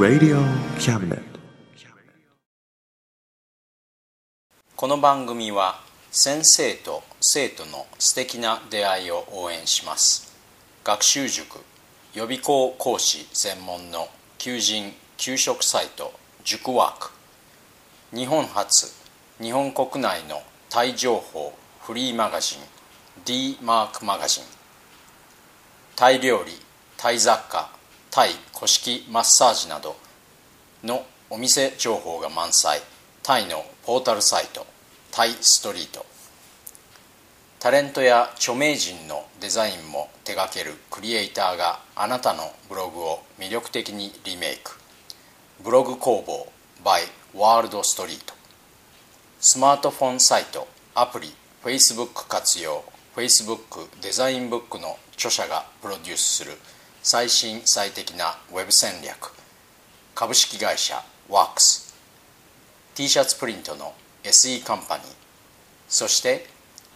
Radio Cabinet. この番組は先生と生徒の素敵な出会いを応援します。学習塾予備校講師専門の求人・給食サイト塾ワーク。日本初日本国内のタイ情報フリーマガジン d マークマガジンタイ料理タイ雑貨タイ古式マッサージなどのお店情報が満載。タイのポータルサイトタイストリート。タレントや著名人のデザインも手掛けるクリエイターがあなたのブログを魅力的にリメイク。ブログ工房 by ワールドストリート。スマートフォンサイトアプリ Facebook 活用。Facebook デザインブックの著者がプロデュースする最新最適なウェブ戦略。株式会社ワークス。T シャツプリントの SE カンパニー。そして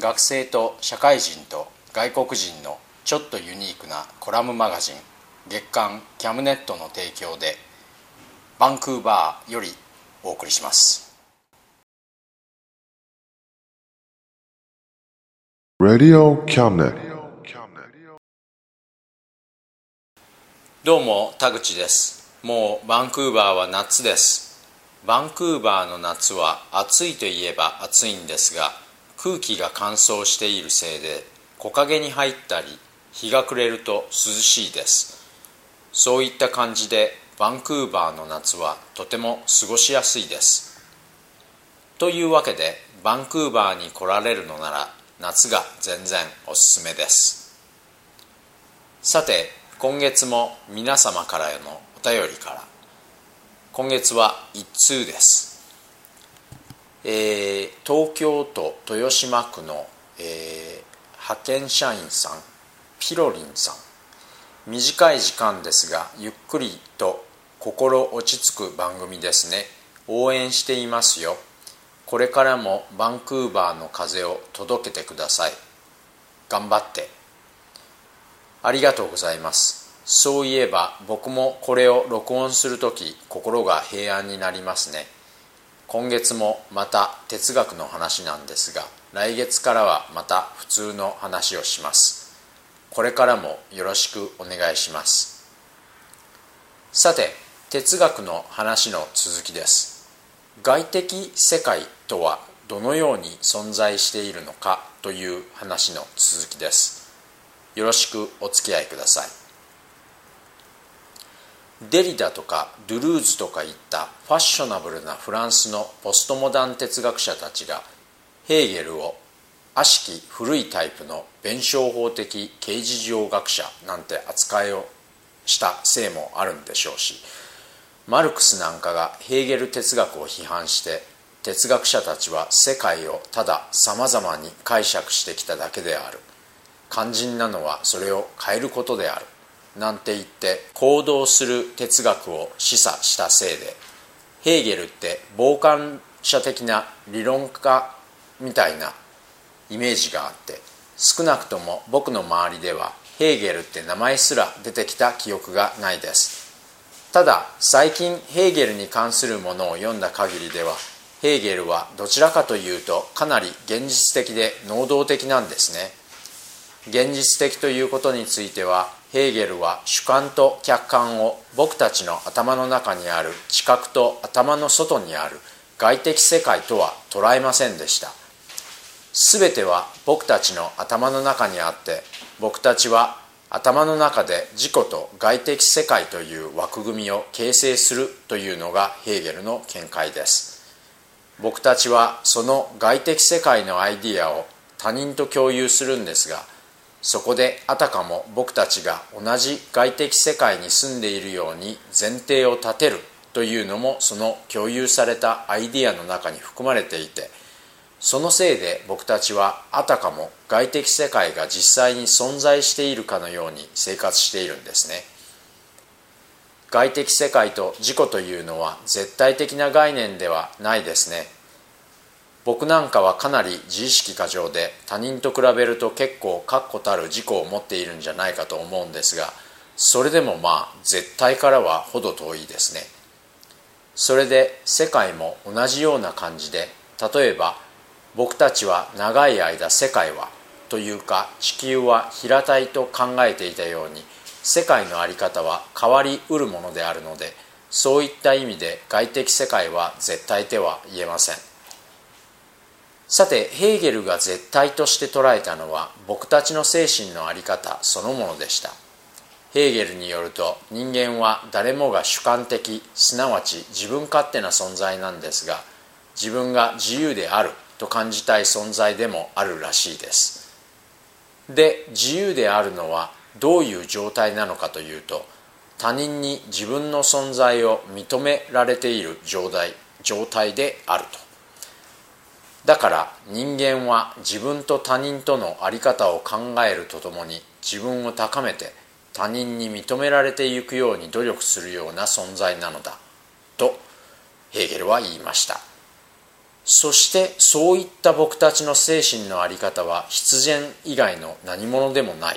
学生と社会人と外国人のちょっとユニークなコラムマガジン月刊キャムネットの提供でバンクーバーよりお送りします。Radio Cabinet. どうも田口です。もうバンクーバーは夏です。バンクーバーの夏は暑いといえば暑いんですが空気が乾燥しているせいで木陰に入ったり日が暮れると涼しいです。そういった感じでバンクーバーの夏はとても過ごしやすいです。というわけでバンクーバーに来られるのなら夏が全然おすすめです。さて今月も皆様からのお便りから。今月は1通です、えー東京都豊島区の、えー派遣社員さんピロリンさん。短い時間ですがゆっくりと心落ち着く番組ですね。応援していますよ。これからもバンクーバーの風を届けてください。頑張って。ありがとうございます。そういえば僕もこれを録音する時心が平安になりますね。今月もまた哲学の話なんですが来月からはまた普通の話をします。これからもよろしくお願いします。さて哲学の話の続きです。外的世界とはどのように存在しているのかという話の続きです。よろしくお付き合いください。デリダとかドゥルーズとかいったファッショナブルなフランスのポストモダン哲学者たちがヘーゲルを悪しき古いタイプの弁証法的刑事上学者なんて扱いをしたせいもあるんでしょうしマルクスなんかがヘーゲル哲学を批判して哲学者たちは世界をたださまざまに解釈してきただけである。肝心なのはそれを変えることである。なんて言って行動する哲学を示唆したせいで。ヘーゲルって傍観者的な理論家みたいなイメージがあって少なくとも僕の周りではヘーゲルって名前すら出てきた記憶がないです。ただ最近ヘーゲルに関するものを読んだ限りではヘーゲルはどちらかというとかなり現実的で能動的なんですね。現実的ということについてはヘーゲルは主観と客観を僕たちの頭の中にある知覚と頭の外にある外的世界とは捉えませんでした。全ては僕たちの頭の中にあって僕たちは頭の中で自己と外的世界という枠組みを形成するというのがヘーゲルの見解です。僕たちはその外的世界のアイディアを他人と共有するんですがそこであたかも僕たちが同じ外的世界に住んでいるように前提を立てるというのもその共有されたアイディアの中に含まれていてそのせいで僕たちはあたかも外的世界が実際に存在しているかのように生活しているんですね。外的世界と自己というのは絶対的な概念ではないですね。僕なんかはかなり自意識過剰で他人と比べると結構確固たる自己を持っているんじゃないかと思うんですがそれでもまあ絶対からは程遠いですね。それで世界も同じような感じで例えば僕たちは長い間世界はというか地球は平たいと考えていたように世界の在り方は変わりうるものであるのでそういった意味で外的世界は絶対とは言えません。さてヘーゲルが絶対として捉えたのは僕たちの精神の在り方そのものでした。ヘーゲルによると人間は誰もが主観的すなわち自分勝手な存在なんですが自分が自由であると感じたい存在でもあるらしいです。で自由であるのはどういう状態なのかというと他人に自分の存在を認められている状態状態であると。だから人間は自分と他人との在り方を考えるとともに自分を高めて他人に認められていくように努力するような存在なのだとヘーゲルは言いました。そしてそういった僕たちの精神の在り方は必然以外の何者でもない。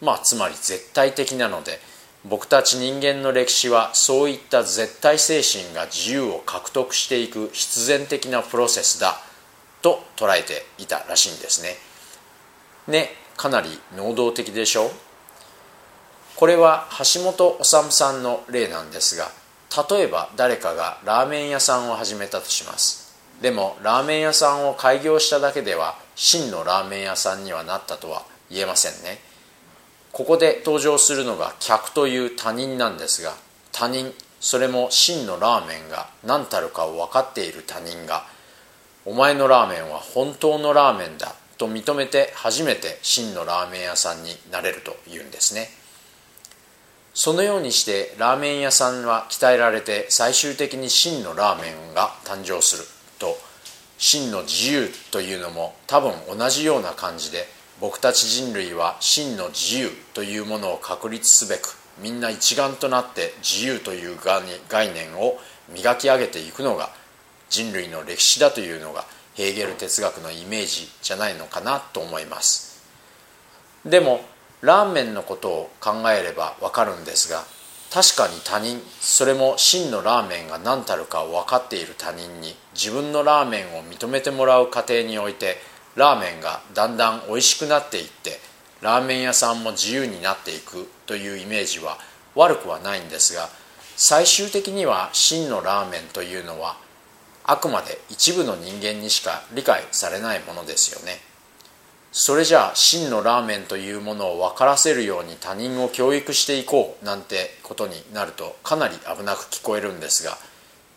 まあつまり絶対的なので僕たち人間の歴史はそういった絶対精神が自由を獲得していく必然的なプロセスだ。と捉えていたらしいんですね。ねかなり能動的でしょう。これは橋本治さんの例なんですが例えば誰かがラーメン屋さんを始めたとします。でもラーメン屋さんを開業しただけでは真のラーメン屋さんにはなったとは言えませんね。ここで登場するのが客という他人なんですが他人それも真のラーメンが何たるかを分かっている他人がお前のラーメンは本当のラーメンだと認めて初めて真のラーメン屋さんになれるというんですね。そのようにしてラーメン屋さんは鍛えられて最終的に真のラーメンが誕生すると真の自由というのも多分同じような感じで僕たち人類は真の自由というものを確立すべくみんな一丸となって自由という概念を磨き上げていくのが人類の歴史だというのがヘーゲル哲学のイメージじゃないのかなと思います。でもラーメンのことを考えればわかるんですが確かに他人それも真のラーメンが何たるかを分かっている他人に自分のラーメンを認めてもらう過程においてラーメンがだんだん美味しくなっていってラーメン屋さんも自由になっていくというイメージは悪くはないんですが最終的には真のラーメンというのはあくまで一部の人間にしか理解されないものですよね。それじゃあ真のラーメンというものを分からせるように他人を教育していこうなんてことになるとかなり危なく聞こえるんですが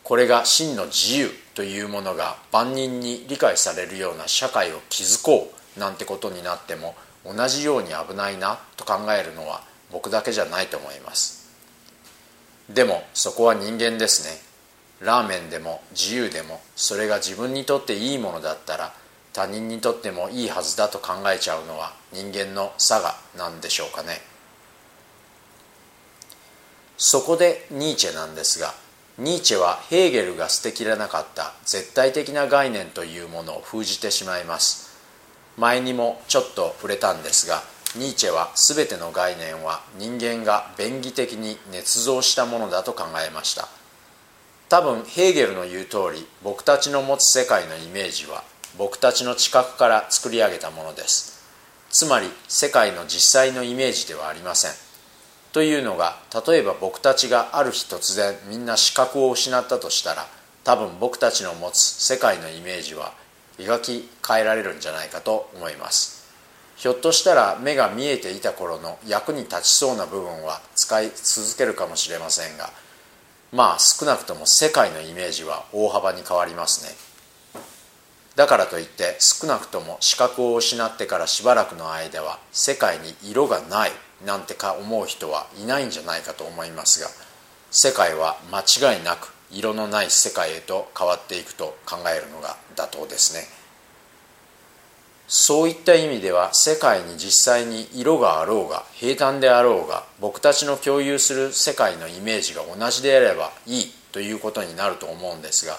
これが真の自由というものが万人に理解されるような社会を築こうなんてことになっても同じように危ないなと考えるのは僕だけじゃないと思います。でもそこは人間ですね。ラーメンでも自由でもそれが自分にとっていいものだったら他人にとってもいいはずだと考えちゃうのは人間の差がなんでしょうかね。そこでニーチェなんですがニーチェはヘーゲルが捨てきれなかった絶対的な概念というものを封じてしまいます。前にもちょっと触れたんですがニーチェは全ての概念は人間が便宜的に捏造したものだと考えました。多分ヘーゲルの言う通り僕たちの持つ世界のイメージは僕たちの知覚から作り上げたものです。つまり世界の実際のイメージではありません。というのが例えば僕たちがある日突然みんな視覚を失ったとしたら多分僕たちの持つ世界のイメージは描き変えられるんじゃないかと思います。ひょっとしたら目が見えていた頃の役に立ちそうな部分は使い続けるかもしれませんがまあ少なくとも世界のイメージは大幅に変わりますね。だからといって少なくとも視覚を失ってからしばらくの間は世界に色がないなんてか思う人はいないんじゃないかと思いますが世界は間違いなく色のない世界へと変わっていくと考えるのが妥当ですね。そういった意味では世界に実際に色があろうが平坦であろうが僕たちの共有する世界のイメージが同じであればいいということになると思うんですが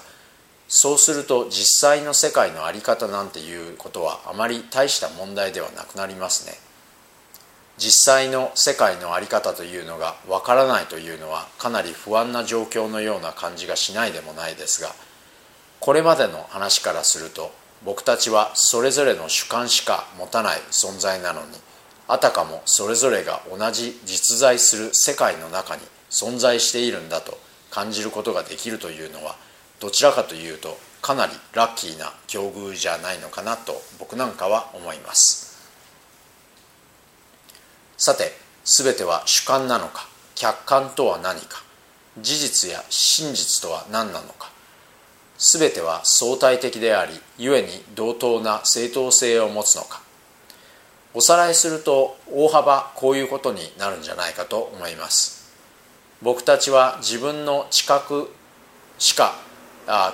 そうすると実際の世界の在り方なんていうことはあまり大した問題ではなくなりますね。実際の世界の在り方というのがわからないというのはかなり不安な状況のような感じがしないでもないですがこれまでの話からすると僕たちはそれぞれの主観しか持たない存在なのにあたかもそれぞれが同じ実在する世界の中に存在しているんだと感じることができるというのはどちらかというとかなりラッキーな境遇じゃないのかなと僕なんかは思います。さて全ては主観なのか客観とは何か事実や真実とは何なのか全ては相対的であり故に同等な正当性を持つのか。おさらいすると大幅こういうことになるんじゃないかと思います。僕たちは自分の知覚しか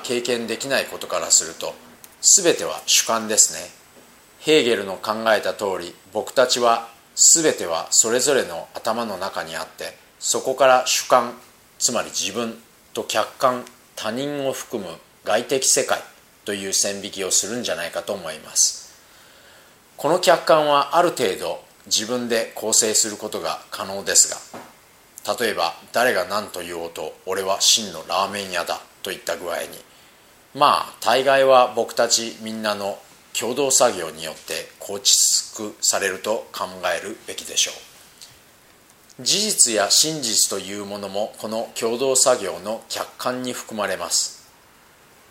経験できないことからすると全ては主観ですね。ヘーゲルの考えた通り僕たちは全てはそれぞれの頭の中にあってそこから主観つまり自分と客観他人を含む外的世界という線引きをするんじゃないかと思います。この客観はある程度自分で構成することが可能ですが例えば誰が何と言おうと俺は真のラーメン屋だといった具合にまあ大概は僕たちみんなの共同作業によって構築されると考えるべきでしょう。事実や真実というものもこの共同作業の客観に含まれます。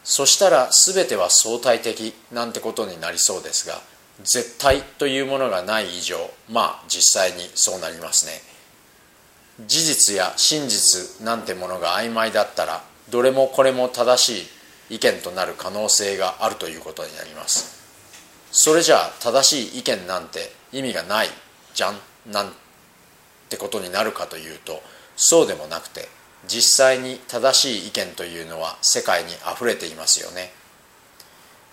そしたら全ては相対的なんてことになりそうですが絶対というものがない以上まあ実際にそうなりますね。事実や真実なんてものが曖昧だったらどれもこれも正しい意見となる可能性があるということになります。それじゃあ正しい意見なんて意味がないじゃんなんてことになるかというとそうでもなくて実際に正しい意見というのは世界にあふれていますよね。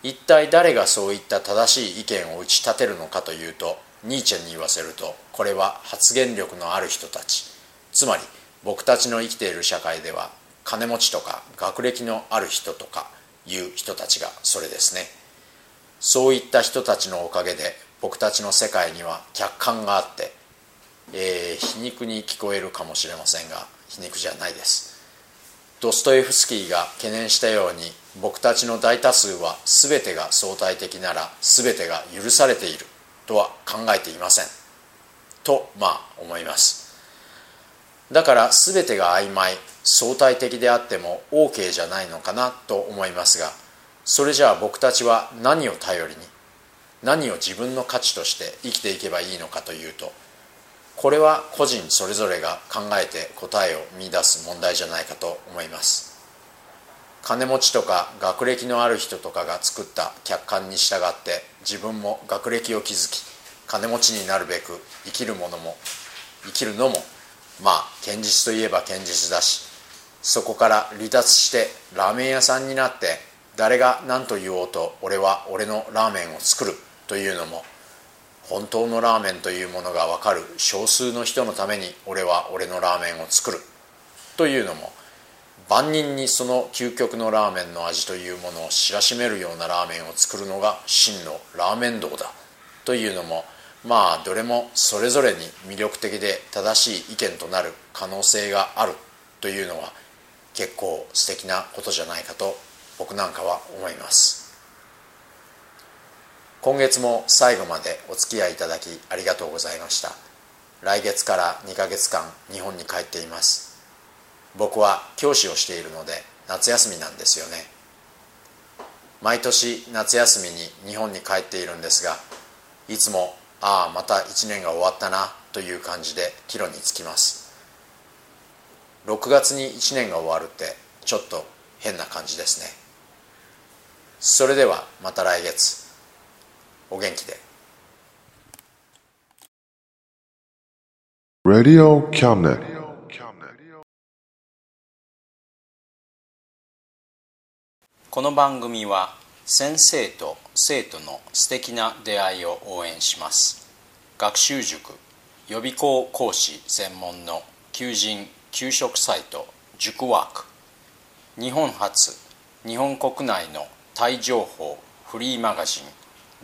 一体誰がそういった正しい意見を打ち立てるのかというとニーチェに言わせるとこれは発言力のある人たち。つまり僕たちの生きている社会では金持ちとか学歴のある人とかいう人たちがそれですね。そういった人たちのおかげで僕たちの世界には客観があって、えー、皮肉に聞こえるかもしれませんが皮肉じゃないです。ドストエフスキーが懸念したように僕たちの大多数は全てが相対的なら全てが許されているとは考えていません。とまあ思います。だから全てが曖昧相対的であっても OK じゃないのかなと思いますがそれじゃあ僕たちは何を頼りに何を自分の価値として生きていけばいいのかというとこれは個人それぞれが考えて答えを見出す問題じゃないかと思います。金持ちとか学歴のある人とかが作った客観に従って自分も学歴を築き金持ちになるべく生きるものも生きるのもまあ堅実といえば堅実だしそこから離脱してラーメン屋さんになって誰が何と言おうと俺は俺のラーメンを作るというのも本当のラーメンというものが分かる少数の人のために俺は俺のラーメンを作るというのも万人にその究極のラーメンの味というものを知らしめるようなラーメンを作るのが真のラーメン道だというのもまあどれもそれぞれに魅力的で正しい意見となる可能性があるというのは結構素敵なことじゃないかと僕なんかは思います。今月も最後までお付き合いいただきありがとうございました。来月から2ヶ月間日本に帰っています。僕は教師をしているので夏休みなんですよね。毎年夏休みに日本に帰っているんですがいつもああまた1年が終わったなという感じで帰路につきます。6月に1年が終わるってちょっと変な感じですね。それではまた来月。お元気で Radio Cabinet. この番組は先生と生徒の素敵な出会いを応援します学習塾予備校講師専門の求人・給食サイト塾ワーク日本初日本国内のタイ情報フリーマガジン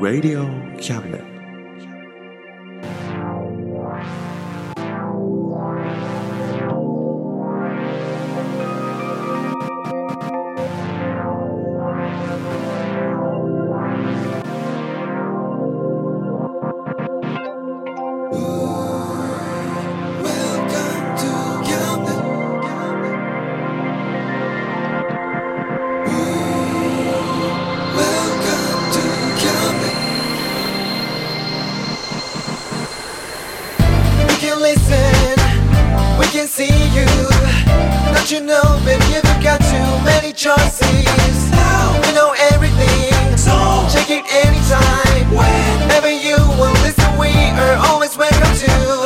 Radio Cabinet. listen, we can see you. Don't you know, baby, you've got too many choices. Now we know everything, so check it anytime. Whenever you will listen, we are always welcome to.